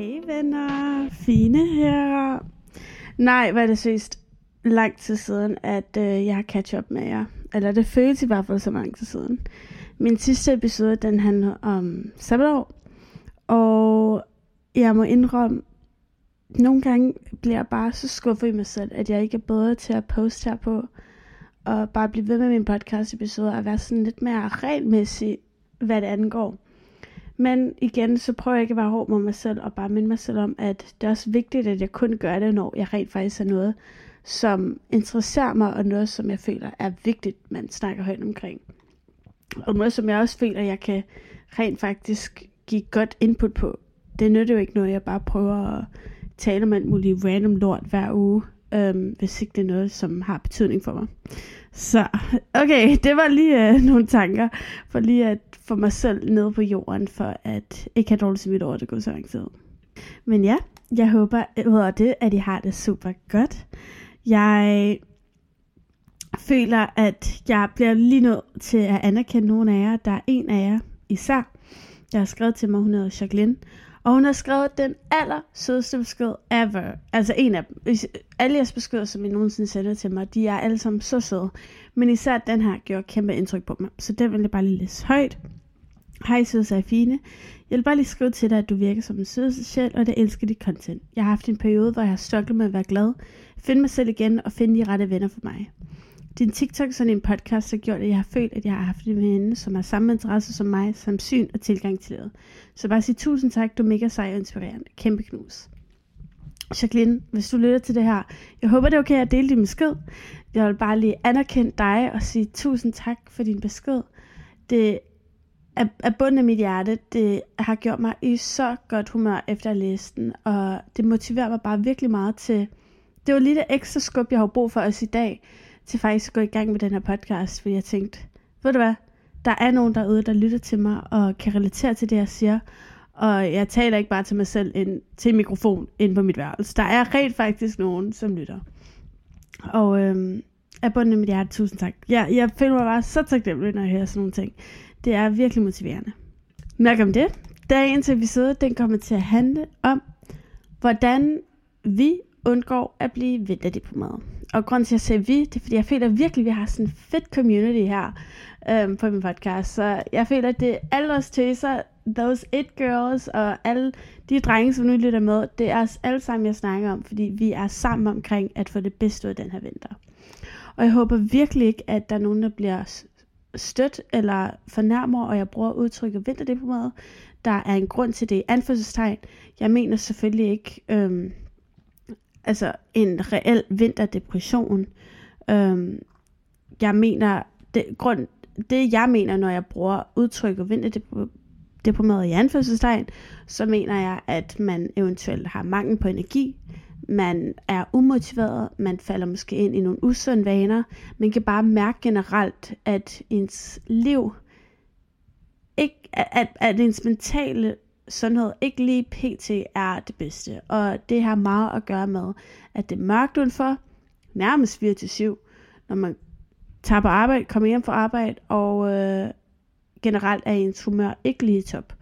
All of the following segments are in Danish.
Hey venner, fine her. Nej, hvad er det sidst lang tid siden, at øh, jeg har catch up med jer. Eller det føles i hvert fald så lang tid siden. Min sidste episode, den handler om sabbatår. Og jeg må indrømme, nogle gange bliver jeg bare så skuffet i mig selv, at jeg ikke er bedre til at poste her på. Og bare blive ved med min podcast episode og være sådan lidt mere regelmæssig, hvad det angår. Men igen, så prøver jeg ikke at være hård mod mig selv, og bare minde mig selv om, at det er også vigtigt, at jeg kun gør det, når jeg rent faktisk er noget, som interesserer mig, og noget, som jeg føler er vigtigt, man snakker højt omkring. Og noget, som jeg også føler, jeg kan rent faktisk give godt input på. Det nytter jo ikke noget, jeg bare prøver at tale om alt muligt random lort hver uge, øhm, hvis ikke det er noget, som har betydning for mig. Så, okay, det var lige øh, nogle tanker, for lige at få mig selv ned på jorden, for at ikke have dårligt mit over, det går så lang tid. Men ja, jeg håber øh, over det, at I har det super godt. Jeg føler, at jeg bliver lige nødt til at anerkende nogle af jer. Der er en af jer især, der har skrevet til mig, hun hedder Jacqueline, og hun har skrevet den aller sødeste besked ever. Altså en af dem. Alle jeres beskeder, som I nogensinde sender til mig, de er alle sammen så søde. Men især den her gjorde kæmpe indtryk på mig. Så den vil jeg bare lige læse højt. Hej søde fine. Jeg vil bare lige skrive til dig, at du virker som en sødeste sjæl, og at jeg elsker dit content. Jeg har haft en periode, hvor jeg har stokket med at være glad, finde mig selv igen og finde de rette venner for mig. Din TikTok og en podcast har gjort, at jeg har følt, at jeg har haft en veninde, som har samme interesse som mig, som syn og tilgang til livet. Så bare sige tusind tak, du er mega sej og inspirerende. Kæmpe knus. Jacqueline, hvis du lytter til det her, jeg håber det er okay at dele din besked. Jeg vil bare lige anerkende dig og sige tusind tak for din besked. Det er, er bunden af mit hjerte. Det har gjort mig i så godt humør efter at læse den, og det motiverer mig bare virkelig meget til... Det var lige det ekstra skub, jeg har brug for os i dag, til faktisk at gå i gang med den her podcast, fordi jeg tænkte, ved du hvad, der er nogen derude, der lytter til mig og kan relatere til det, jeg siger. Og jeg taler ikke bare til mig selv ind, til en mikrofon ind på mit værelse. Der er rent faktisk nogen, som lytter. Og øhm, af bunden af mit hjerte, tusind tak. Jeg, jeg føler mig bare så taknemmelig, når jeg hører sådan nogle ting. Det er virkelig motiverende. Nok om det. Dagens episode, den kommer til at handle om, hvordan vi undgår at blive vinterdeprimeret. Og grunden til, at jeg siger vi, det er, fordi jeg føler virkelig, at vi har sådan en fed community her øhm, på min podcast. Så jeg føler, at det er alle os tøser, those it girls og alle de drenge, som nu lytter med, det er os alle sammen, jeg snakker om, fordi vi er sammen omkring at få det bedste ud af den her vinter. Og jeg håber virkelig ikke, at der er nogen, der bliver stødt eller fornærmer, og jeg bruger udtrykket vinterdeprimeret. Der er en grund til det anførselstegn. Jeg mener selvfølgelig ikke øhm, altså en reel vinterdepression. Øhm, jeg mener, det, grund, det jeg mener, når jeg bruger udtrykket vinterdeprimeret i anførselstegn, så mener jeg, at man eventuelt har mangel på energi, man er umotiveret, man falder måske ind i nogle usunde vaner, man kan bare mærke generelt, at ens liv, ikke, at, at ens mentale sundhed ikke lige pt. er det bedste. Og det har meget at gøre med, at det er mørkt udenfor, nærmest 4-7, når man tager på arbejde, kommer hjem fra arbejde, og øh, generelt er ens humør ikke lige top.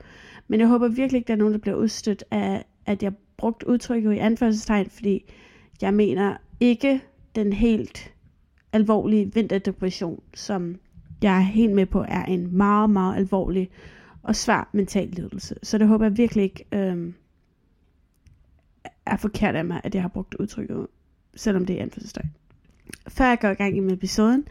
Men jeg håber virkelig ikke, der er nogen, der bliver udstødt af, at jeg brugt udtrykket i anførselstegn, fordi jeg mener ikke den helt alvorlige vinterdepression, som jeg er helt med på, er en meget, meget alvorlig og svær mental lidelse. Så det håber jeg virkelig ikke øh, er forkert af mig, at jeg har brugt udtrykket, selvom det er anførselstegn. Før jeg går i gang med episoden,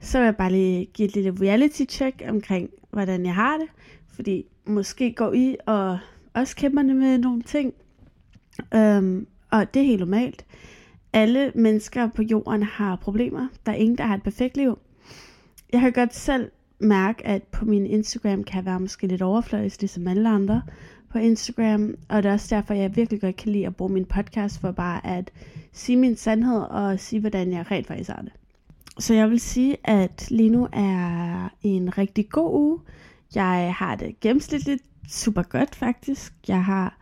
så vil jeg bare lige give et lille reality check omkring, hvordan jeg har det. Fordi måske går I og også kæmper med nogle ting, Øhm, og det er helt normalt. Alle mennesker på jorden har problemer. Der er ingen, der har et perfekt liv. Jeg har godt selv mærke, at på min Instagram kan jeg være måske lidt overfladisk, ligesom alle andre på Instagram. Og det er også derfor, jeg virkelig godt kan lide at bruge min podcast for bare at sige min sandhed og sige, hvordan jeg rent faktisk har det. Så jeg vil sige, at lige nu er en rigtig god uge. Jeg har det gennemsnitligt super godt faktisk. Jeg har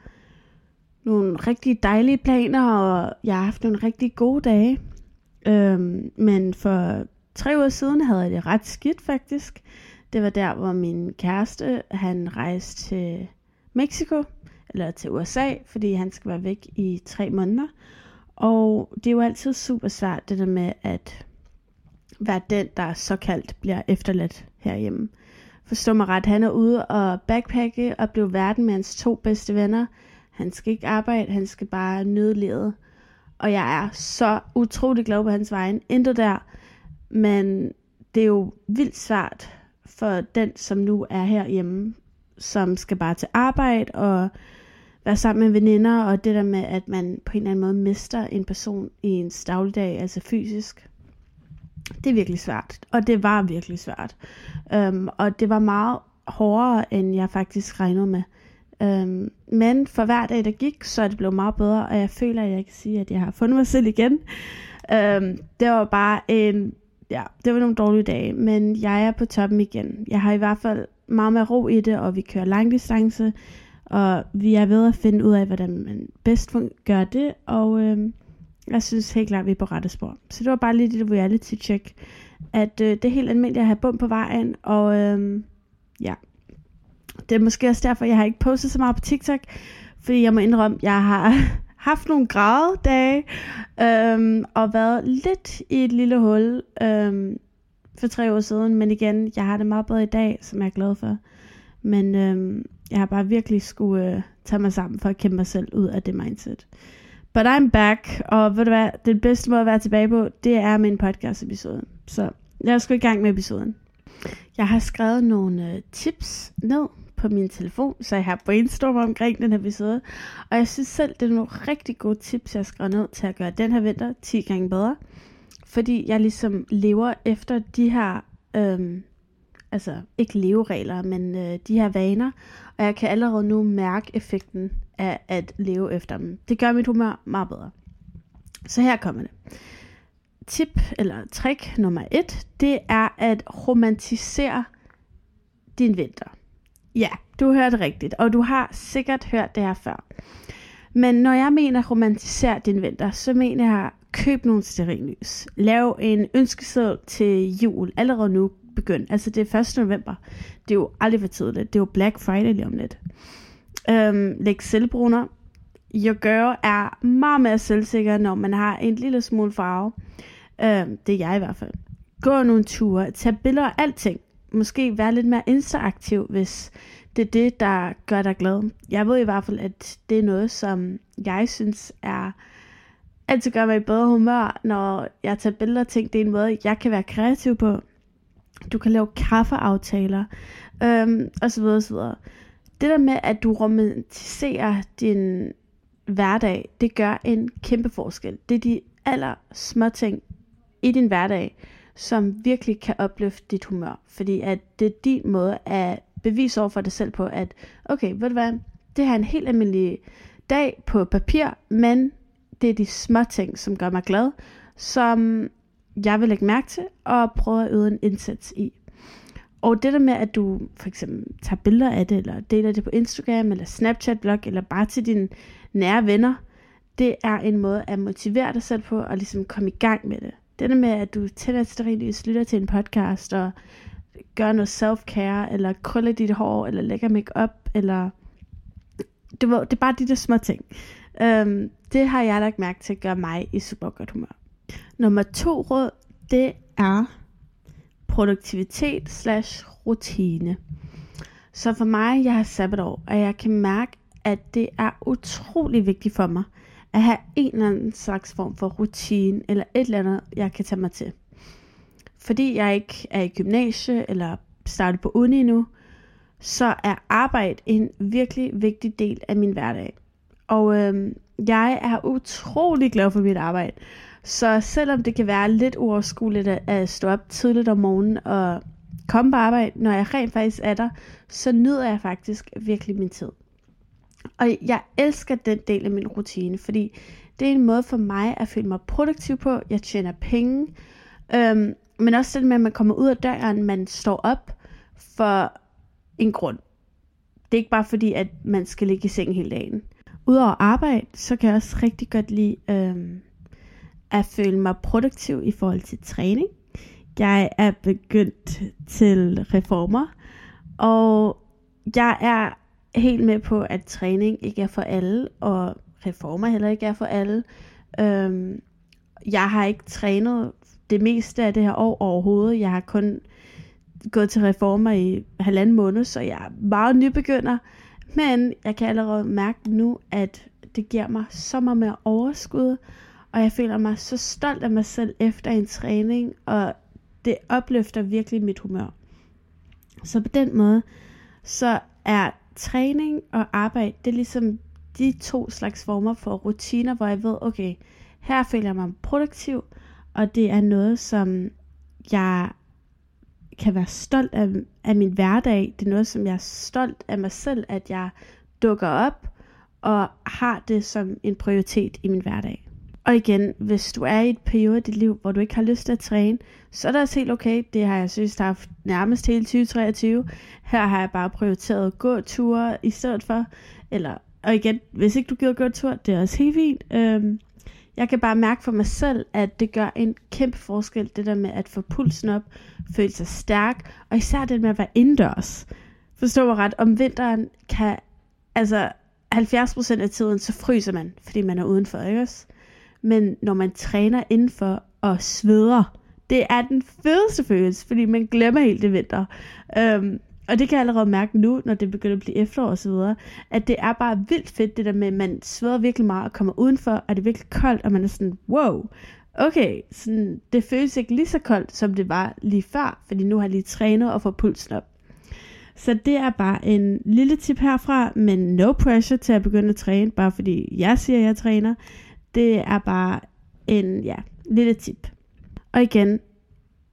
nogle rigtig dejlige planer, og jeg har haft nogle rigtig gode dage. Øhm, men for tre uger siden havde jeg det ret skidt faktisk. Det var der, hvor min kæreste, han rejste til Mexico, eller til USA, fordi han skal være væk i tre måneder. Og det er jo altid super svært, det der med at være den, der såkaldt bliver efterladt herhjemme. Forstå mig ret, han er ude og backpacke og blive verden med hans to bedste venner. Han skal ikke arbejde, han skal bare nyde livet. Og jeg er så utrolig glad på hans vejen. Intet der. Men det er jo vildt svært for den, som nu er herhjemme, som skal bare til arbejde og være sammen med veninder, og det der med, at man på en eller anden måde mister en person i ens dagligdag, altså fysisk. Det er virkelig svært, og det var virkelig svært. Um, og det var meget hårdere, end jeg faktisk regnede med. Um, men for hver dag, der gik, så er det blevet meget bedre, og jeg føler, at jeg kan sige, at jeg har fundet mig selv igen. Um, det var bare en, ja, det var nogle dårlige dage, men jeg er på toppen igen. Jeg har i hvert fald meget mere ro i det, og vi kører langdistance, og vi er ved at finde ud af, hvordan man bedst gør det, og øh, jeg synes helt klart, at vi er på rette spor. Så det var bare lige det reality check, at øh, det er helt almindeligt at have bum på vejen, og øh, ja, det er måske også derfor, jeg har ikke postet så meget på TikTok, fordi jeg må indrømme, at jeg har haft nogle grædedage, øhm, og været lidt i et lille hul øhm, for tre år siden, men igen, jeg har det meget bedre i dag, som jeg er glad for. Men øhm, jeg har bare virkelig skulle øh, tage mig sammen for at kæmpe mig selv ud af det mindset. But I'm back, og ved du hvad, det bedste måde at være tilbage på, det er min podcast episode. Så lad os gå i gang med episoden. Jeg har skrevet nogle øh, tips ned på min telefon, så jeg har brainstormet omkring den her episode. Og jeg synes selv, det er nogle rigtig gode tips, jeg skrev ned til at gøre den her vinter 10 gange bedre. Fordi jeg ligesom lever efter de her øhm, altså ikke leveregler, men øh, de her vaner, og jeg kan allerede nu mærke effekten af at leve efter dem. Det gør mit humør meget bedre. Så her kommer det. Tip eller trick nummer et, det er at romantisere din vinter. Ja, du hørte rigtigt, og du har sikkert hørt det her før. Men når jeg mener romantiser din vinter, så mener jeg køb nogle sterinlys. Lav en ønskeseddel til jul allerede nu Begynd. Altså det er 1. november. Det er jo aldrig for tidligt. Det er jo Black Friday lige om lidt. Øhm, læg selvbruner. Your girl er meget mere selvsikker, når man har en lille smule farve. Øhm, det er jeg i hvert fald. Gå nogle ture. Tag billeder af alting. Måske være lidt mere interaktiv, hvis det er det, der gør dig glad. Jeg ved i hvert fald, at det er noget, som jeg synes er altid gør mig i bedre humør, når jeg tager billeder og ting. Det er en måde, jeg kan være kreativ på. Du kan lave kaffeaftaler, øhm, og så videre, så videre. Det der med, at du romantiserer din hverdag, det gør en kæmpe forskel. Det er de aller små ting i din hverdag, som virkelig kan opløfte dit humør. Fordi at det er din måde at bevise over for dig selv på, at okay, ved du hvad, det her er en helt almindelig dag på papir, men det er de små ting, som gør mig glad, som jeg vil lægge mærke til, og prøve at yde en indsats i. Og det der med, at du for eksempel tager billeder af det, eller deler det på Instagram, eller Snapchat-blog, eller bare til dine nære venner, det er en måde at motivere dig selv på, og ligesom komme i gang med det. Det der med, at du tænder stearinlys, lytter til en podcast, og gør noget self-care, eller krøller dit hår, eller lægger make-up, eller... Det, var, det er bare de der små ting. Um, det har jeg lagt mærke til at gøre mig i super godt humør. Nummer to råd, det er produktivitet slash rutine. Så for mig, jeg har sabbatår, og jeg kan mærke, at det er utrolig vigtigt for mig, at have en eller anden slags form for rutine, eller et eller andet, jeg kan tage mig til. Fordi jeg ikke er i gymnasie, eller startet på uni endnu, så er arbejde en virkelig vigtig del af min hverdag. Og øhm, jeg er utrolig glad for mit arbejde. Så selvom det kan være lidt uoverskueligt at stå op tidligt om morgenen og komme på arbejde, når jeg rent faktisk er der, så nyder jeg faktisk virkelig min tid. Og jeg elsker den del af min rutine, fordi det er en måde for mig at føle mig produktiv på. Jeg tjener penge, øhm, men også det med, at man kommer ud af døren, man står op for en grund. Det er ikke bare fordi, at man skal ligge i seng hele dagen. Udover arbejde, så kan jeg også rigtig godt lide øhm, at føle mig produktiv i forhold til træning. Jeg er begyndt til reformer, og jeg er helt med på, at træning ikke er for alle, og reformer heller ikke er for alle. Øhm, jeg har ikke trænet det meste af det her år overhovedet. Jeg har kun gået til reformer i halvanden måned, så jeg er meget nybegynder. Men jeg kan allerede mærke nu, at det giver mig så meget mere overskud, og jeg føler mig så stolt af mig selv efter en træning, og det opløfter virkelig mit humør. Så på den måde, så er træning og arbejde, det er ligesom de to slags former for rutiner, hvor jeg ved, okay, her føler jeg mig produktiv, og det er noget, som jeg kan være stolt af, af min hverdag. Det er noget, som jeg er stolt af mig selv, at jeg dukker op og har det som en prioritet i min hverdag. Og igen, hvis du er i et periode i dit liv, hvor du ikke har lyst til at træne, så er det også helt okay. Det har jeg synes, der haft nærmest hele 2023. Her har jeg bare prioriteret at gå ture i stedet for. Eller, og igen, hvis ikke du gider gå tur, det er også helt fint. Øhm, jeg kan bare mærke for mig selv, at det gør en kæmpe forskel, det der med at få pulsen op, føle sig stærk, og især det med at være indendørs. Forstår mig ret, om vinteren kan, altså 70% af tiden, så fryser man, fordi man er udenfor, ikke også? Men når man træner indenfor og sveder, det er den fedeste følelse, fordi man glemmer helt det vinter. Øhm, og det kan jeg allerede mærke nu, når det begynder at blive efterår og så videre, at det er bare vildt fedt, det der med, at man sveder virkelig meget og kommer udenfor, og det er virkelig koldt, og man er sådan, wow, okay, sådan, det føles ikke lige så koldt, som det var lige før, fordi nu har jeg lige trænet og får pulsen op. Så det er bare en lille tip herfra, men no pressure til at begynde at træne, bare fordi jeg siger, at jeg træner. Det er bare en ja, lille tip. Og igen,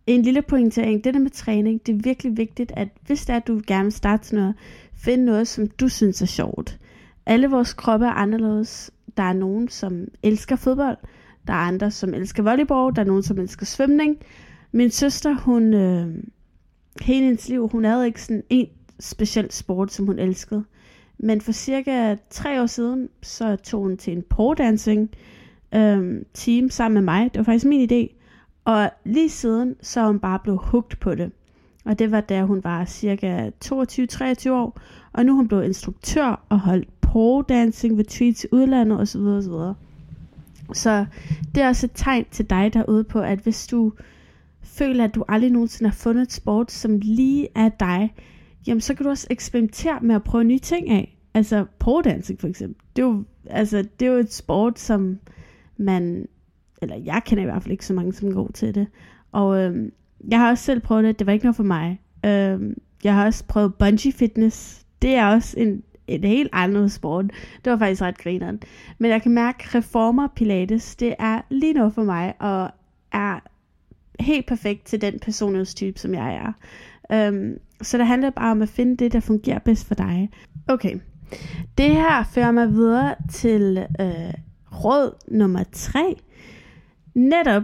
en lille pointering, det der med træning, det er virkelig vigtigt, at hvis det er, at du gerne vil starte sådan noget, find noget, som du synes er sjovt. Alle vores kroppe er anderledes. Der er nogen, som elsker fodbold, der er andre, som elsker volleyball, der er nogen, som elsker svømning. Min søster, hun, øh, hele hendes liv, hun havde ikke sådan en speciel sport, som hun elskede. Men for cirka tre år siden, så tog hun til en pole dancing øhm, team sammen med mig. Det var faktisk min idé. Og lige siden, så er hun bare blevet hugt på det. Og det var da hun var cirka 22-23 år. Og nu er hun blevet instruktør og holdt pole dancing retreats i udlandet osv. osv. Så det er også et tegn til dig derude på, at hvis du føler, at du aldrig nogensinde har fundet et sport, som lige er dig, jamen så kan du også eksperimentere med at prøve nye ting af. Altså pole dancing for eksempel. Det er jo, altså, det er jo et sport, som man eller jeg kender i hvert fald ikke så mange, som går til det. Og øhm, jeg har også selv prøvet det, det var ikke noget for mig. Øhm, jeg har også prøvet bungee fitness. Det er også en, en helt andet sport. Det var faktisk ret grineren. Men jeg kan mærke, at reformer pilates, det er lige noget for mig, og er helt perfekt til den personlighedstype, som jeg er. Øhm, så det handler bare om at finde det, der fungerer bedst for dig. Okay, det her fører mig videre til øh, råd nummer 3, Netop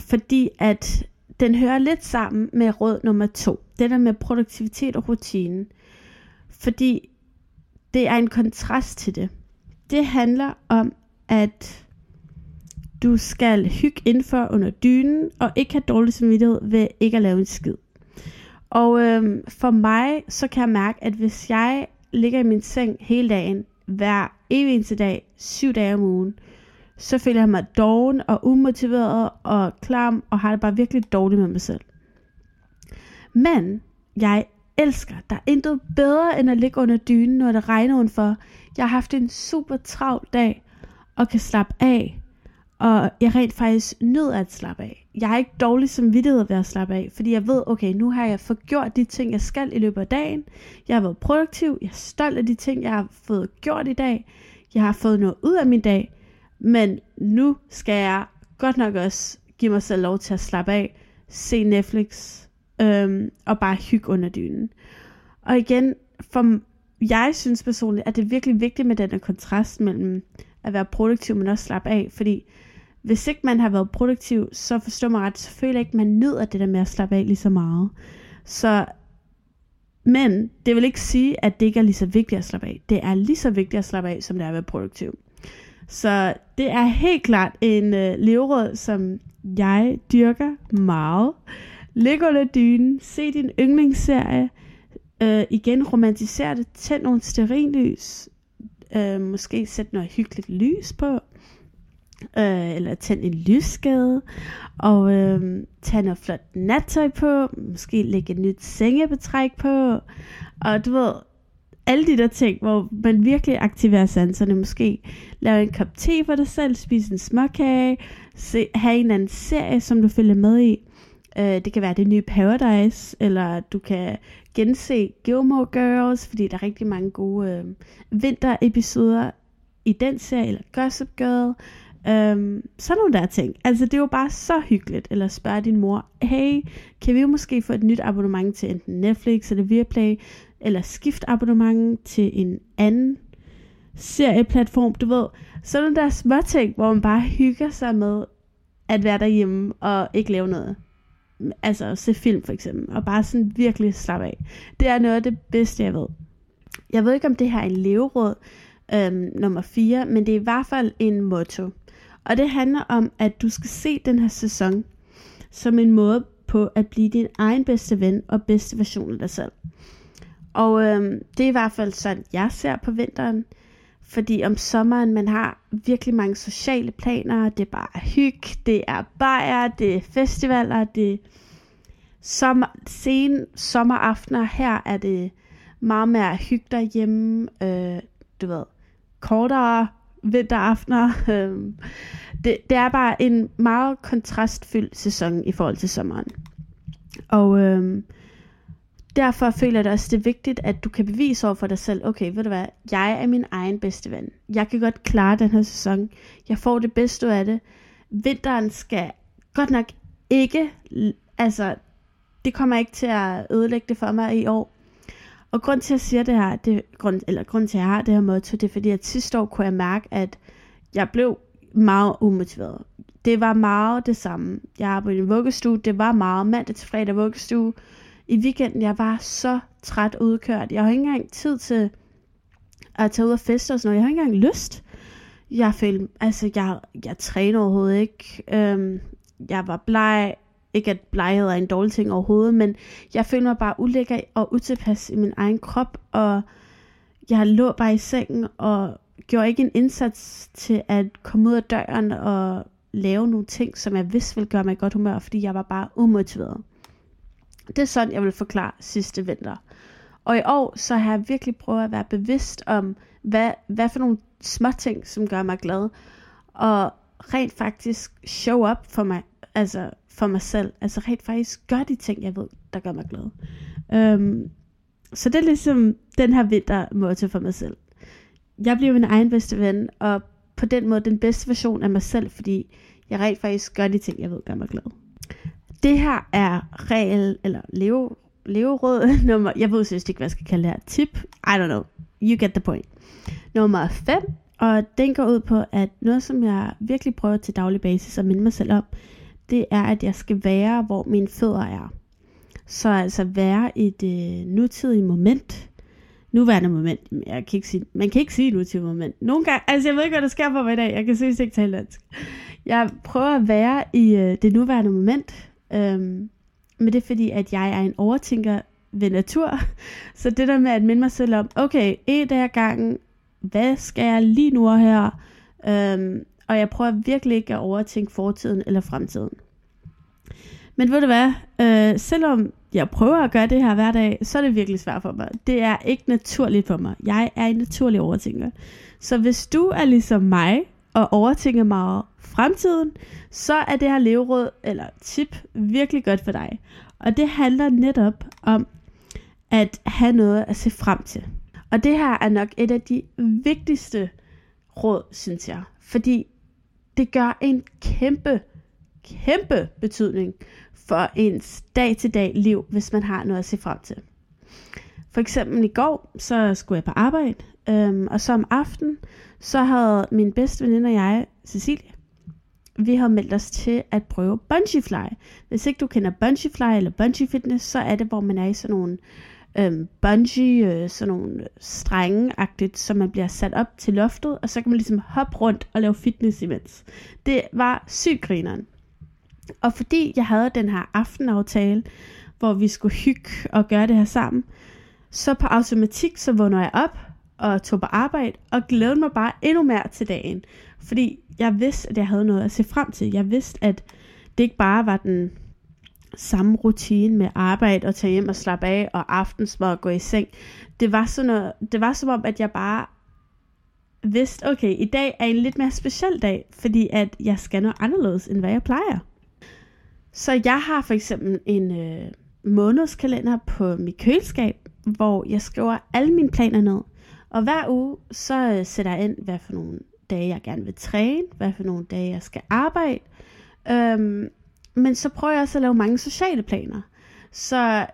fordi, at den hører lidt sammen med råd nummer 2. Det der med produktivitet og rutinen. Fordi det er en kontrast til det. Det handler om, at du skal hygge indenfor under dynen, og ikke have dårlig samvittighed ved ikke at lave en skid. Og øh, for mig, så kan jeg mærke, at hvis jeg ligger i min seng hele dagen, hver evig eneste dag, syv dage om ugen, så føler jeg mig doven og umotiveret og klam og har det bare virkelig dårligt med mig selv. Men jeg elsker, der er intet bedre end at ligge under dynen, når det regner udenfor. Jeg har haft en super travl dag og kan slappe af. Og jeg rent faktisk nød at slappe af. Jeg har ikke dårlig samvittighed ved at slappe af, fordi jeg ved, okay, nu har jeg fået gjort de ting, jeg skal i løbet af dagen. Jeg har været produktiv, jeg er stolt af de ting, jeg har fået gjort i dag. Jeg har fået noget ud af min dag. Men nu skal jeg godt nok også give mig selv lov til at slappe af, se Netflix øhm, og bare hygge under dynen. Og igen, for jeg synes personligt, at det er virkelig vigtigt med den her kontrast mellem at være produktiv, men også slappe af, fordi hvis ikke man har været produktiv, så forstår man ret, så føler jeg ikke, man nyder det der med at slappe af lige så meget. Så, men det vil ikke sige, at det ikke er lige så vigtigt at slappe af. Det er lige så vigtigt at slappe af, som det er at være produktiv. Så det er helt klart en øh, leveråd, som jeg dyrker meget. Læg under dynen, se din yndlingsserie, Øh, igen, romantisere det. Tænd nogle sterinlys. Øh, måske sæt noget hyggeligt lys på. Øh, eller tænd en lysskade. Og øh, tag noget flot nattøj på. Måske lægge et nyt sengebetræk på. Og du ved, alle de der ting, hvor man virkelig aktiverer sanserne. Måske lave en kop te for dig selv, spise en småkage, se, have en anden serie, som du følger med i. Øh, det kan være det nye Paradise, eller du kan gense Gilmore Girls, fordi der er rigtig mange gode øh, vinterepisoder i den serie, eller Gossip Girl. Øhm, sådan nogle der ting. Altså det er jo bare så hyggeligt. Eller spørge din mor, hey, kan vi jo måske få et nyt abonnement til enten Netflix eller Viaplay, eller skift abonnement til en anden serieplatform, du ved. Sådan nogle der små ting, hvor man bare hygger sig med at være derhjemme og ikke lave noget. Altså se film for eksempel, og bare sådan virkelig slappe af. Det er noget af det bedste, jeg ved. Jeg ved ikke, om det her er en leveråd, øhm, nummer 4, men det er i hvert fald en motto. Og det handler om, at du skal se den her sæson som en måde på at blive din egen bedste ven og bedste version af dig selv. Og øh, det er i hvert fald sådan, jeg ser på vinteren. Fordi om sommeren, man har virkelig mange sociale planer. Det er bare hyg, det er bajer, det er festivaler, det er sommer, sen sommeraftener. Her er det meget mere hyg derhjemme. Øh, du ved, kortere vinteraftener. Øhm, det, det er bare en meget kontrastfyldt sæson i forhold til sommeren. Og øhm, derfor føler jeg det også, det er vigtigt, at du kan bevise over for dig selv, okay, ved du hvad, jeg er min egen bedste ven. Jeg kan godt klare den her sæson. Jeg får det bedste af det. Vinteren skal godt nok ikke, altså, det kommer ikke til at ødelægge det for mig i år. Og grund til, at jeg siger det her, det, grund, eller grund til, at jeg har det her motto, det er fordi, at sidste år kunne jeg mærke, at jeg blev meget umotiveret. Det var meget det samme. Jeg arbejdede i en vuggestue, det var meget mandag til fredag vuggestue, i weekenden, jeg var så træt udkørt. Jeg har ikke engang tid til at tage ud og feste og sådan noget. Jeg har ikke engang lyst. Jeg følte, altså jeg, jeg træner overhovedet ikke. Øhm, jeg var bleg. Ikke at bleghed er en dårlig ting overhovedet, men jeg følte mig bare ulækker og utilpas i min egen krop, og jeg lå bare i sengen og gjorde ikke en indsats til at komme ud af døren og lave nogle ting, som jeg vidste ville gøre mig godt humør, fordi jeg var bare umotiveret. Det er sådan, jeg vil forklare sidste vinter. Og i år, så har jeg virkelig prøvet at være bevidst om, hvad, hvad for nogle små ting, som gør mig glad. Og rent faktisk show up for mig, altså for mig selv. Altså rent faktisk gør de ting, jeg ved, der gør mig glad. Um, så det er ligesom den her vinter måde for mig selv. Jeg bliver min egen bedste ven, og på den måde den bedste version af mig selv, fordi jeg rent faktisk gør de ting, jeg ved, gør mig glad. Det her er regel, eller leve, leveråd nummer, jeg ved synes ikke, hvad jeg skal kalde det her, tip, I don't know, you get the point. Nummer 5, og den går ud på, at noget, som jeg virkelig prøver til daglig basis at minde mig selv om, det er, at jeg skal være, hvor mine fødder er. Så altså være i det øh, nutidige moment, nuværende moment, jeg kan ikke sige, man kan ikke sige nutidige moment. Nogle gange, altså jeg ved ikke, hvad der sker for mig i dag, jeg kan synes ikke tale dansk. Jeg prøver at være i øh, det nuværende moment, Øhm, men det er fordi, at jeg er en overtænker ved natur. Så det der med at minde mig selv om, okay, en dag gangen, hvad skal jeg lige nu her? Øhm, og jeg prøver virkelig ikke at overtænke fortiden eller fremtiden. Men ved du hvad, øh, selvom jeg prøver at gøre det her hver dag, så er det virkelig svært for mig. Det er ikke naturligt for mig. Jeg er en naturlig overtænker. Så hvis du er ligesom mig, og overtænker meget fremtiden, så er det her leveråd eller tip virkelig godt for dig. Og det handler netop om at have noget at se frem til. Og det her er nok et af de vigtigste råd, synes jeg. Fordi det gør en kæmpe, kæmpe betydning for ens dag-til-dag liv, hvis man har noget at se frem til. For eksempel i går, så skulle jeg på arbejde, øhm, og så om aftenen, så havde min bedste veninde og jeg, Cecilie, vi har meldt os til at prøve bungee fly. Hvis ikke du kender bungee fly eller bungee fitness, så er det, hvor man er i sådan nogle øh, bungee, øh, sådan nogle øh, strenge-agtigt, man bliver sat op til loftet, og så kan man ligesom hoppe rundt og lave fitness imens. Det var sygt grineren. Og fordi jeg havde den her aftenaftale, hvor vi skulle hygge og gøre det her sammen, Så på automatik, så vågner jeg op og tog på arbejde, og glædede mig bare endnu mere til dagen. Fordi jeg vidste, at jeg havde noget at se frem til. Jeg vidste, at det ikke bare var den samme rutine med arbejde og tage hjem og slappe af og aftensmad og gå i seng. Det var, sådan noget, det var som om, at jeg bare vidste, okay, i dag er en lidt mere speciel dag, fordi at jeg skal noget anderledes, end hvad jeg plejer. Så jeg har for eksempel en øh, månedskalender på mit køleskab, hvor jeg skriver alle mine planer ned. Og hver uge, så øh, sætter jeg ind, hvad for nogle dage jeg gerne vil træne, hvad for nogle dage jeg skal arbejde. Øhm, men så prøver jeg også at lave mange sociale planer. Så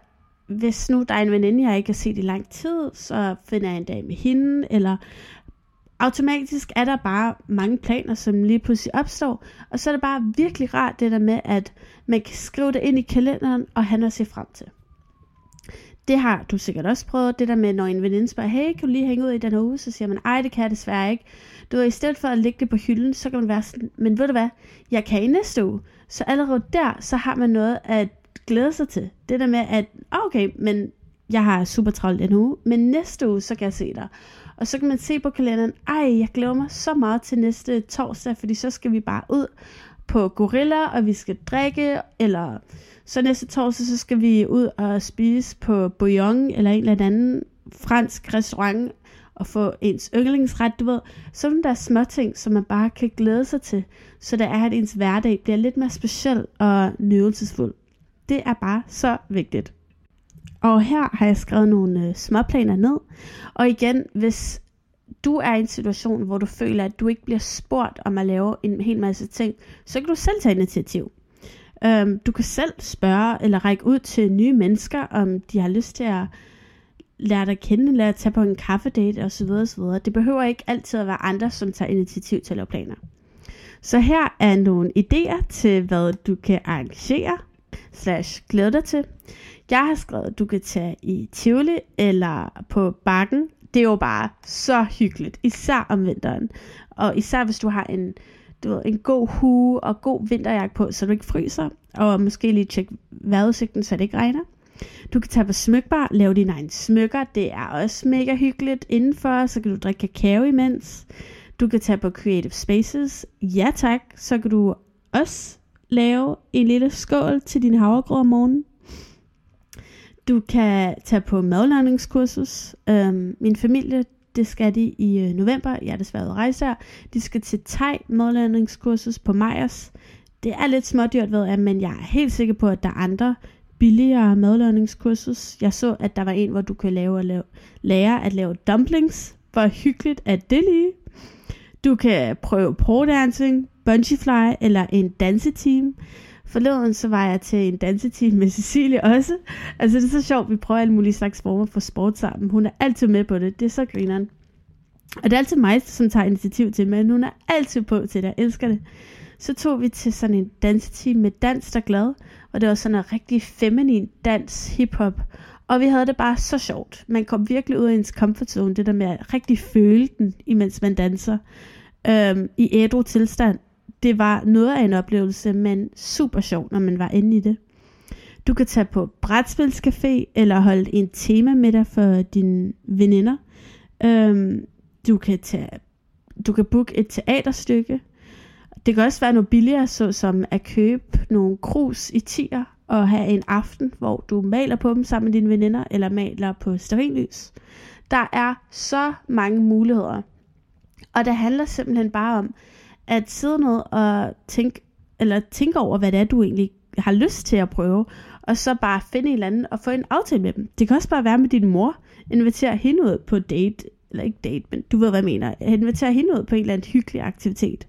hvis nu der er en veninde, jeg ikke har set i lang tid, så finder jeg en dag med hende, eller automatisk er der bare mange planer, som lige pludselig opstår, og så er det bare virkelig rart det der med, at man kan skrive det ind i kalenderen og han noget at se frem til. Det har du sikkert også prøvet, det der med, når en veninde spørger, hey, kan du lige hænge ud i den her uge? Så siger man, ej, det kan jeg desværre ikke. Du er i stedet for at lægge det på hylden, så kan man være sådan, men ved du hvad, jeg kan i næste uge. Så allerede der, så har man noget at glæde sig til. Det der med, at ah, okay, men jeg har super travlt den uge, men næste uge, så kan jeg se dig. Og så kan man se på kalenderen, ej, jeg glæder mig så meget til næste torsdag, fordi så skal vi bare ud på Gorilla, og vi skal drikke, eller så næste torsdag, så skal vi ud og spise på Bouillon, eller en eller anden fransk restaurant, og få ens yndlingsret, du ved. Sådan der små ting, som man bare kan glæde sig til, så det er, at ens hverdag bliver lidt mere speciel og nydelsesfuld. Det er bare så vigtigt. Og her har jeg skrevet nogle øh, småplaner ned. Og igen, hvis du er i en situation, hvor du føler, at du ikke bliver spurgt om at lave en hel masse ting, så kan du selv tage initiativ. Um, du kan selv spørge eller række ud til nye mennesker, om de har lyst til at lære dig at kende, lære at tage på en kaffedate osv. osv. Det behøver ikke altid at være andre, som tager initiativ til at lave planer. Så her er nogle idéer til, hvad du kan arrangere, slash glæde dig til. Jeg har skrevet, at du kan tage i Tivoli eller på bakken. Det er jo bare så hyggeligt, især om vinteren. Og især hvis du har en, du ved, en god hue og god vinterjakke på, så du ikke fryser. Og måske lige tjekke vejrudsigten, så det ikke regner. Du kan tage på smykbar, lave dine egne smykker. Det er også mega hyggeligt indenfor, så kan du drikke kakao imens. Du kan tage på Creative Spaces. Ja tak, så kan du også lave en lille skål til din havregrød om morgenen. Du kan tage på madlavningskursus. Øhm, min familie, det skal de i øh, november. Jeg er desværre ude rejse her. De skal til Thai madlavningskursus på Majers. Det er lidt smådyrt, ved jeg, men jeg er helt sikker på, at der er andre billigere madlavningskursus. Jeg så, at der var en, hvor du kan lave, lave, lære at lave dumplings. Hvor hyggeligt at det lige. Du kan prøve pro dancing, bungee fly eller en danseteam. Forleden så var jeg til en danseteam med Cecilie også. Altså det er så sjovt, vi prøver alle mulige slags former for sport sammen. Hun er altid med på det. Det er så grineren. Og det er altid mig, som tager initiativ til, men hun er altid på til det. Jeg elsker det. Så tog vi til sådan en danseteam med Dans der Glad, og det var sådan en rigtig feminin dans, hiphop. Og vi havde det bare så sjovt. Man kom virkelig ud af ens comfort zone, det der med at rigtig føle den, imens man danser. Øhm, I ædru tilstand det var noget af en oplevelse, men super sjov, når man var inde i det. Du kan tage på brætspilscafé, eller holde en tema med dig for dine veninder. Øhm, du kan tage, du kan booke et teaterstykke. Det kan også være noget billigere, såsom at købe nogle krus i tier, og have en aften, hvor du maler på dem sammen med dine veninder, eller maler på stearinlys. Der er så mange muligheder. Og det handler simpelthen bare om, at sidde ned og tænke, eller tænke over, hvad det er, du egentlig har lyst til at prøve, og så bare finde en eller anden og få en aftale med dem. Det kan også bare være med din mor. Invitere hende ud på date, eller ikke date, men du ved, hvad jeg mener. Invitere hende ud på en eller anden hyggelig aktivitet.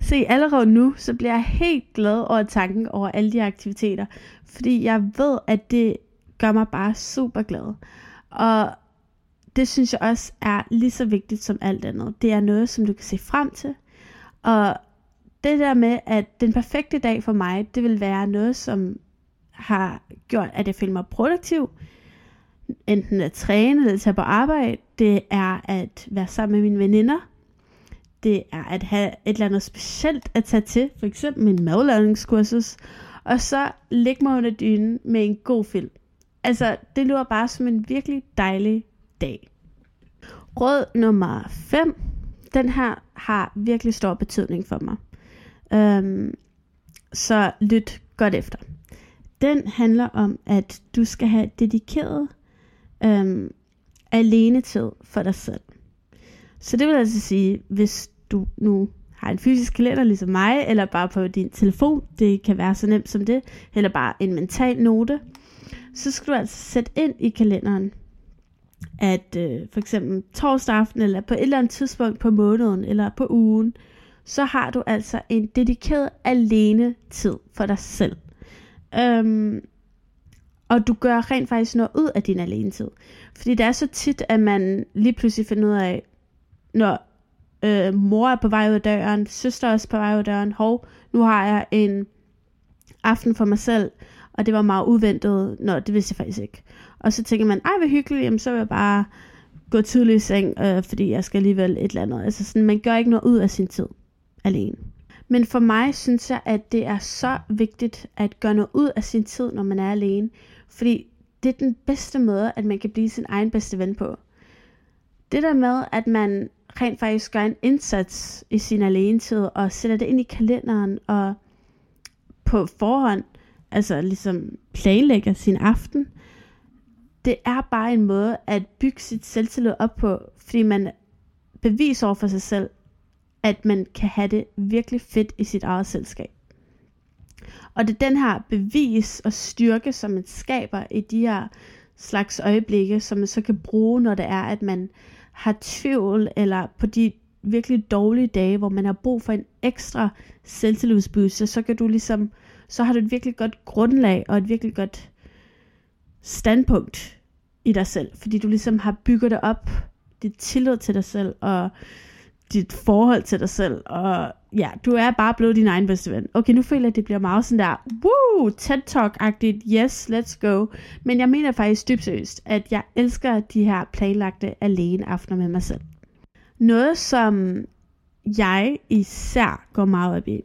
Se, allerede nu, så bliver jeg helt glad over tanken over alle de aktiviteter, fordi jeg ved, at det gør mig bare super glad. Og det synes jeg også er lige så vigtigt som alt andet. Det er noget, som du kan se frem til. Og det der med, at den perfekte dag for mig, det vil være noget, som har gjort, at jeg føler mig produktiv. Enten at træne eller tage på arbejde. Det er at være sammen med mine veninder. Det er at have et eller andet specielt at tage til. For eksempel min madlavningskursus. Og så ligge mig under dynen med en god film. Altså, det lyder bare som en virkelig dejlig dag. Råd nummer 5. Den her har virkelig stor betydning for mig. Øhm, så lyt godt efter. Den handler om, at du skal have dedikeret øhm, alene tid for dig selv. Så det vil altså sige, hvis du nu har en fysisk kalender ligesom mig, eller bare på din telefon, det kan være så nemt som det, eller bare en mental note, så skal du altså sætte ind i kalenderen, at øh, for eksempel torsdag aften, eller på et eller andet tidspunkt på måneden, eller på ugen, så har du altså en dedikeret alene tid for dig selv. Øhm, og du gør rent faktisk noget ud af din alene tid. Fordi det er så tit, at man lige pludselig finder ud af, når øh, mor er på vej ud af døren, søster er også på vej ud af døren, hov, nu har jeg en aften for mig selv, og det var meget uventet, når det vidste jeg faktisk ikke. Og så tænker man, ej hvor hyggeligt, jamen så vil jeg bare gå tidligt i seng, øh, fordi jeg skal alligevel et eller andet. Altså sådan, man gør ikke noget ud af sin tid alene. Men for mig synes jeg, at det er så vigtigt at gøre noget ud af sin tid, når man er alene. Fordi det er den bedste måde, at man kan blive sin egen bedste ven på. Det der med, at man rent faktisk gør en indsats i sin alenetid, og sætter det ind i kalenderen, og på forhånd, altså ligesom planlægger sin aften, det er bare en måde at bygge sit selvtillid op på, fordi man beviser over for sig selv, at man kan have det virkelig fedt i sit eget selskab. Og det er den her bevis og styrke, som man skaber i de her slags øjeblikke, som man så kan bruge, når det er, at man har tvivl, eller på de virkelig dårlige dage, hvor man har brug for en ekstra selvtillidsboost, så kan du ligesom, så har du et virkelig godt grundlag, og et virkelig godt standpunkt i dig selv, fordi du ligesom har bygget det op, dit tillid til dig selv, og dit forhold til dig selv, og ja, du er bare blevet din egen bedste ven. Okay, nu føler jeg, at det bliver meget sådan der, woo, TED Talk-agtigt, yes, let's go. Men jeg mener faktisk dybt seriøst, at jeg elsker de her planlagte alene aftener med mig selv. Noget, som jeg især går meget op i,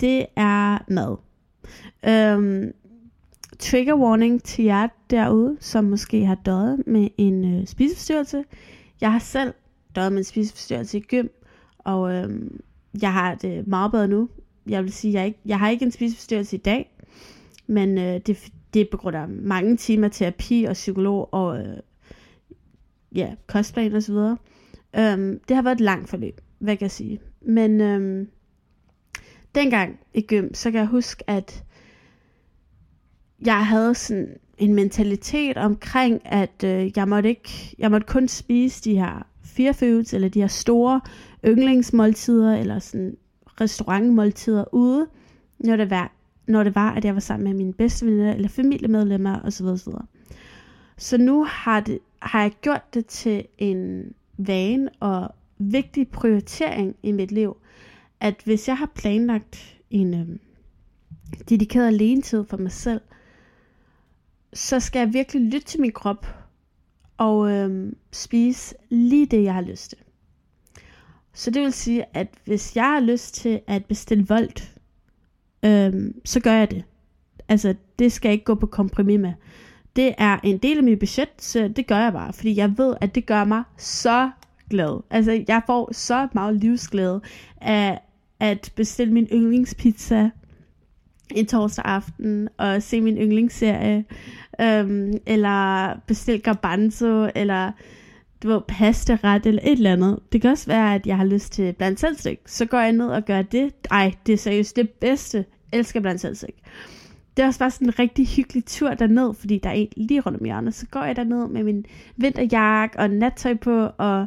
det er mad. Øhm, trigger warning til jer derude, som måske har døjet med en øh, spiseforstyrrelse. Jeg har selv døjet med en spiseforstyrrelse i gym, og øh, jeg har det meget bedre nu. Jeg vil sige, jeg, ikke, jeg har ikke en spiseforstyrrelse i dag, men øh, det, det er på grund af mange timer terapi og psykolog og øh, ja, kostplan og så videre. Øhm, det har været et langt forløb, hvad kan jeg sige. Men øhm, dengang i gym, så kan jeg huske, at jeg havde sådan en mentalitet omkring, at øh, jeg måtte ikke, jeg måtte kun spise de her fire foods, eller de her store yndlingsmåltider, eller sådan restaurantmåltider ude, når det var, når det var, at jeg var sammen med mine bedste venner, eller familiemedlemmer, osv. osv. Så nu har, det, har jeg gjort det til en vane og vigtig prioritering i mit liv, at hvis jeg har planlagt en øh, dedikeret alenetid for mig selv, så skal jeg virkelig lytte til min krop og øh, spise lige det, jeg har lyst til. Så det vil sige, at hvis jeg har lyst til at bestille voldt, øh, så gør jeg det. Altså, det skal jeg ikke gå på kompromis med. Det er en del af mit budget, så det gør jeg bare, fordi jeg ved, at det gør mig så glad. Altså, jeg får så meget livsglæde af at bestille min yndlingspizza en torsdag aften og se min yndlingsserie, øhm, eller bestil garbanzo, eller du ved, pastaret eller et eller andet. Det kan også være, at jeg har lyst til blandt selvstik. Så går jeg ned og gør det. Ej, det er seriøst det bedste. Jeg elsker blandt selvstik. Det er også bare sådan en rigtig hyggelig tur derned, fordi der er en lige rundt om hjørnet. Så går jeg derned med min vinterjakke og nattøj på, og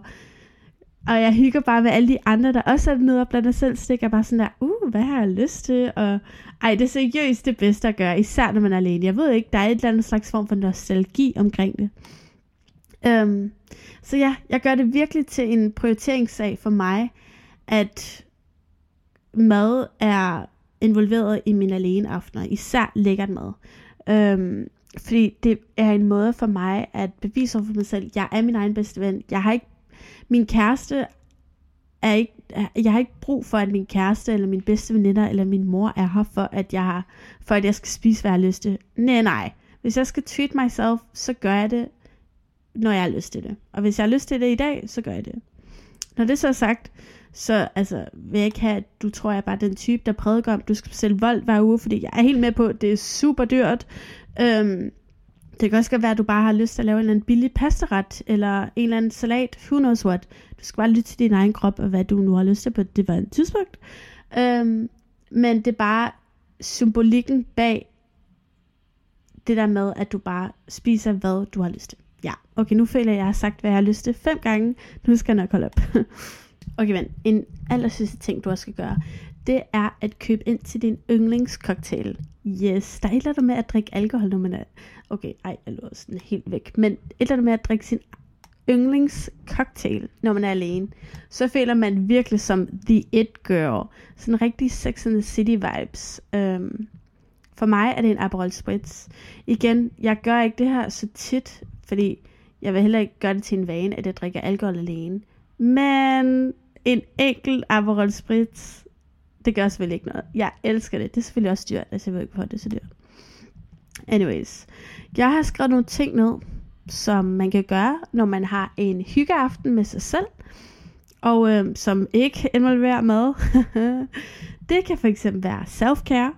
og jeg hygger bare med alle de andre, der også er nede og blander selv stikker bare sådan der, uh, hvad har jeg lyst til? Og ej, det er seriøst det bedste at gøre, især når man er alene. Jeg ved ikke, der er et eller andet slags form for nostalgi omkring det. Um, så ja, jeg gør det virkelig til en prioriteringssag for mig, at mad er involveret i mine alene aftener, især lækkert mad. Um, fordi det er en måde for mig at bevise over for mig selv, jeg er min egen bedste ven. Jeg har ikke min kæreste er ikke, jeg har ikke brug for, at min kæreste, eller min bedste veninder, eller min mor er her, for at jeg, har, for at jeg skal spise, hvad jeg har lyst til. Nej, nej. Hvis jeg skal treat myself, så gør jeg det, når jeg har lyst til det. Og hvis jeg har lyst til det i dag, så gør jeg det. Når det så er sagt, så altså, vil jeg ikke have, at du tror, jeg er bare den type, der prædiker om, du skal sælge vold hver uge, fordi jeg er helt med på, at det er super dyrt. Øhm, det kan også godt være, at du bare har lyst til at lave en eller anden billig pastaret, eller en eller anden salat, who knows what. Du skal bare lytte til din egen krop, og hvad du nu har lyst til på det var en tidspunkt. Øhm, men det er bare symbolikken bag det der med, at du bare spiser, hvad du har lyst til. Ja, okay, nu føler jeg, at jeg har sagt, hvad jeg har lyst til fem gange. Nu skal jeg nok holde op. okay, men en aller sidste ting, du også skal gøre, det er at købe ind til din yndlingscocktail. Yes, der er et eller andet med at drikke alkohol, når man er... Okay, ej, jeg lå sådan helt væk. Men et eller andet med at drikke sin yndlingscocktail, når man er alene. Så føler man virkelig som the it girl. Sådan rigtig Sex and the City vibes. Um, for mig er det en Aperol Spritz. Igen, jeg gør ikke det her så tit, fordi jeg vil heller ikke gøre det til en vane, at jeg drikker alkohol alene. Men en enkelt Aperol Spritz, det gør selvfølgelig ikke noget. Jeg elsker det. Det er selvfølgelig også dyrt. Altså, jeg ved ikke, hvorfor det er så dyrt. Anyways. Jeg har skrevet nogle ting ned, som man kan gøre, når man har en hyggeaften med sig selv, og øh, som ikke involverer mad. det kan for eksempel være self-care.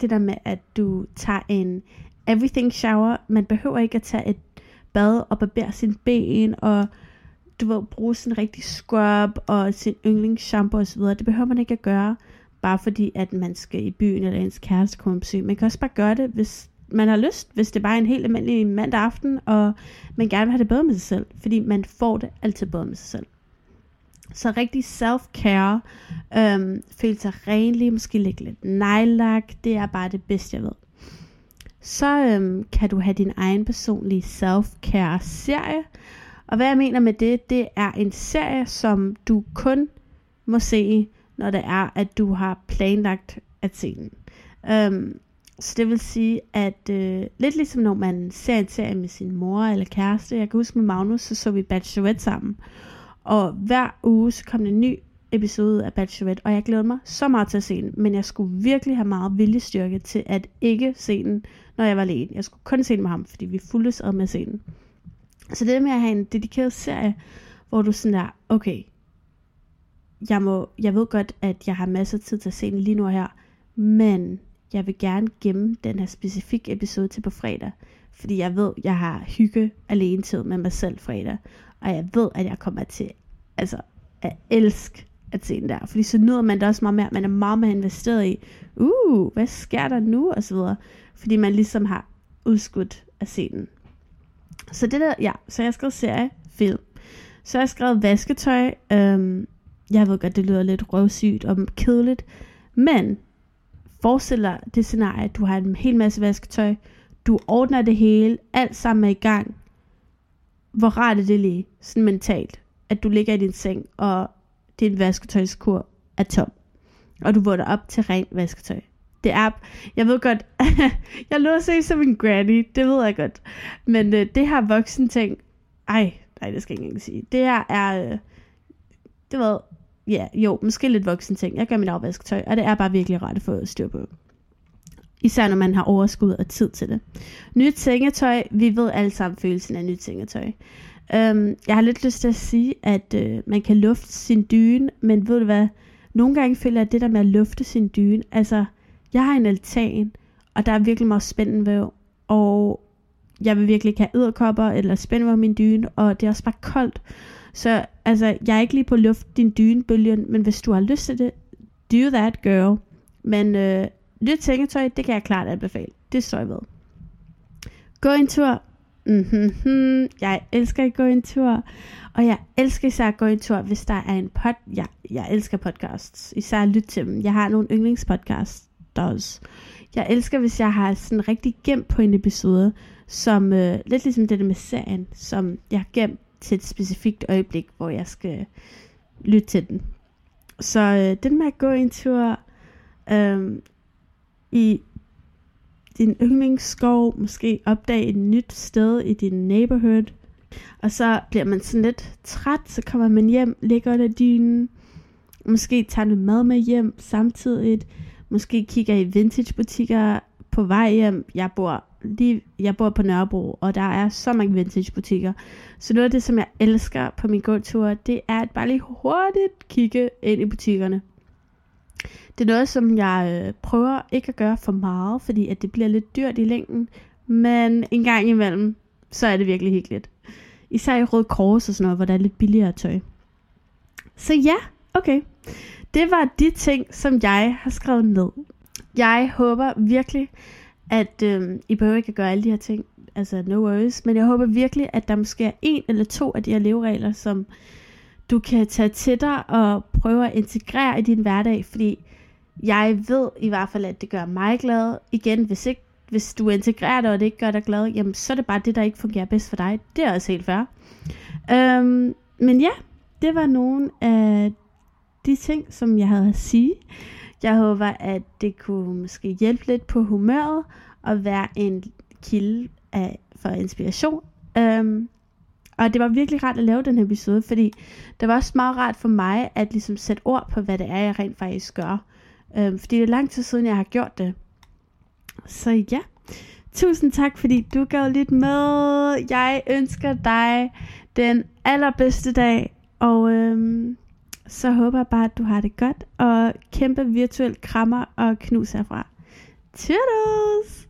Det der med, at du tager en everything shower. Man behøver ikke at tage et bad og barbere sin ben, og du ved, bruge sådan en rigtig scrub og sin yndlingsshampoo osv. Det behøver man ikke at gøre, bare fordi at man skal i byen eller ens kæreste kommer på besøg. Man kan også bare gøre det, hvis man har lyst, hvis det bare er en helt almindelig mandag aften, og man gerne vil have det bedre med sig selv, fordi man får det altid bedre med sig selv. Så rigtig self-care, øhm, føle sig renlig, måske lægge lidt nejlak, det er bare det bedste, jeg ved. Så øhm, kan du have din egen personlige self-care serie, og hvad jeg mener med det, det er en serie, som du kun må se, når det er, at du har planlagt at se den. Øhm, så det vil sige, at øh, lidt ligesom når man ser en serie med sin mor eller kæreste, jeg kan huske med Magnus, så så vi Bachelorette sammen. Og hver uge så kom der en ny episode af Bachelorette, og jeg glæder mig så meget til at se den, men jeg skulle virkelig have meget viljestyrke til at ikke se den, når jeg var alene. Jeg skulle kun se den med ham, fordi vi fuldes ad med at se den. Så det med at have en dedikeret serie, hvor du sådan der, okay, jeg, må, jeg ved godt, at jeg har masser af tid til at se den lige nu her, men jeg vil gerne gemme den her specifikke episode til på fredag, fordi jeg ved, jeg har hygge alene tid med mig selv fredag, og jeg ved, at jeg kommer til altså, at elske at se den der, fordi så nyder man det også meget mere, man er meget mere investeret i, uh, hvad sker der nu, og så videre, fordi man ligesom har udskudt at se den. Så det der, ja, så jeg skrev serie, film. Så jeg skrev vasketøj. Øhm, jeg ved godt, det lyder lidt røvsygt og kedeligt. Men forestil dig det scenarie, at du har en hel masse vasketøj. Du ordner det hele. Alt sammen er i gang. Hvor rart er det lige, sådan mentalt, at du ligger i din seng, og din vasketøjskur er tom. Og du vågner op til rent vasketøj det er, jeg ved godt, jeg lå se som en granny, det ved jeg godt. Men øh, det her voksen ting, ej, nej, det skal jeg ikke engang sige. Det her er, øh, det ved, ja, jo, måske lidt voksen ting. Jeg gør mit afvasketøj, og det er bare virkelig rart at få styr på. Især når man har overskud og tid til det. Nyt sengetøj, vi ved alle sammen følelsen af nyt sengetøj. Øhm, jeg har lidt lyst til at sige, at øh, man kan lufte sin dyne, men ved du hvad, nogle gange føler jeg at det der med at lufte sin dyne, altså jeg har en altan, og der er virkelig meget spændenvæv, og jeg vil virkelig ikke have yderkopper eller spændvæv min dyne, og det er også bare koldt. Så altså, jeg er ikke lige på luft din dynebølgen, men hvis du har lyst til det, do that girl. Men øh, lidt tænketøj, det kan jeg klart anbefale. Det står jeg ved. Gå en tur. Mm-hmm. Jeg elsker at gå en tur. Og jeg elsker især at gå en tur, hvis der er en pod... Ja, jeg elsker podcasts. Især at lytte til dem. Jeg har nogle yndlingspodcasts does. Jeg elsker, hvis jeg har sådan rigtig gemt på en episode, som øh, lidt ligesom det der med serien, som jeg har gemt til et specifikt øjeblik, hvor jeg skal lytte til den. Så øh, den med at gå en tur øh, i din yndlingsskov, måske opdage et nyt sted i din neighborhood, og så bliver man sådan lidt træt, så kommer man hjem, ligger under dynen, måske tager noget mad med hjem samtidig, Måske kigger i vintage butikker på vej hjem. Jeg bor lige, jeg bor på Nørrebro, og der er så mange vintage butikker. Så noget af det, som jeg elsker på min gåtur, det er at bare lige hurtigt kigge ind i butikkerne. Det er noget, som jeg øh, prøver ikke at gøre for meget, fordi at det bliver lidt dyrt i længden. Men en gang imellem, så er det virkelig hyggeligt. Især i Rød Kors og sådan noget, hvor der er lidt billigere tøj. Så ja, okay. Det var de ting, som jeg har skrevet ned. Jeg håber virkelig, at øh, I behøver ikke at gøre alle de her ting. Altså, no worries. Men jeg håber virkelig, at der måske er en eller to af de her leveregler, som du kan tage til dig og prøve at integrere i din hverdag. Fordi jeg ved i hvert fald, at det gør mig glad. Igen, hvis, ikke, hvis du integrerer det, og det ikke gør dig glad, jamen, så er det bare det, der ikke fungerer bedst for dig. Det er også helt fair. Øhm, men ja, det var nogle af de ting, som jeg havde at sige. Jeg håber, at det kunne måske hjælpe lidt på humøret og være en kilde af, for inspiration. Øhm, og det var virkelig rart at lave den her episode, fordi det var også meget rart for mig at ligesom sætte ord på, hvad det er, jeg rent faktisk gør. Øhm, fordi det er lang tid siden, jeg har gjort det. Så ja, tusind tak, fordi du gav lidt med. Jeg ønsker dig den allerbedste dag, og øhm, så håber jeg bare, at du har det godt, og kæmpe virtuelt krammer og knus herfra. Toodles!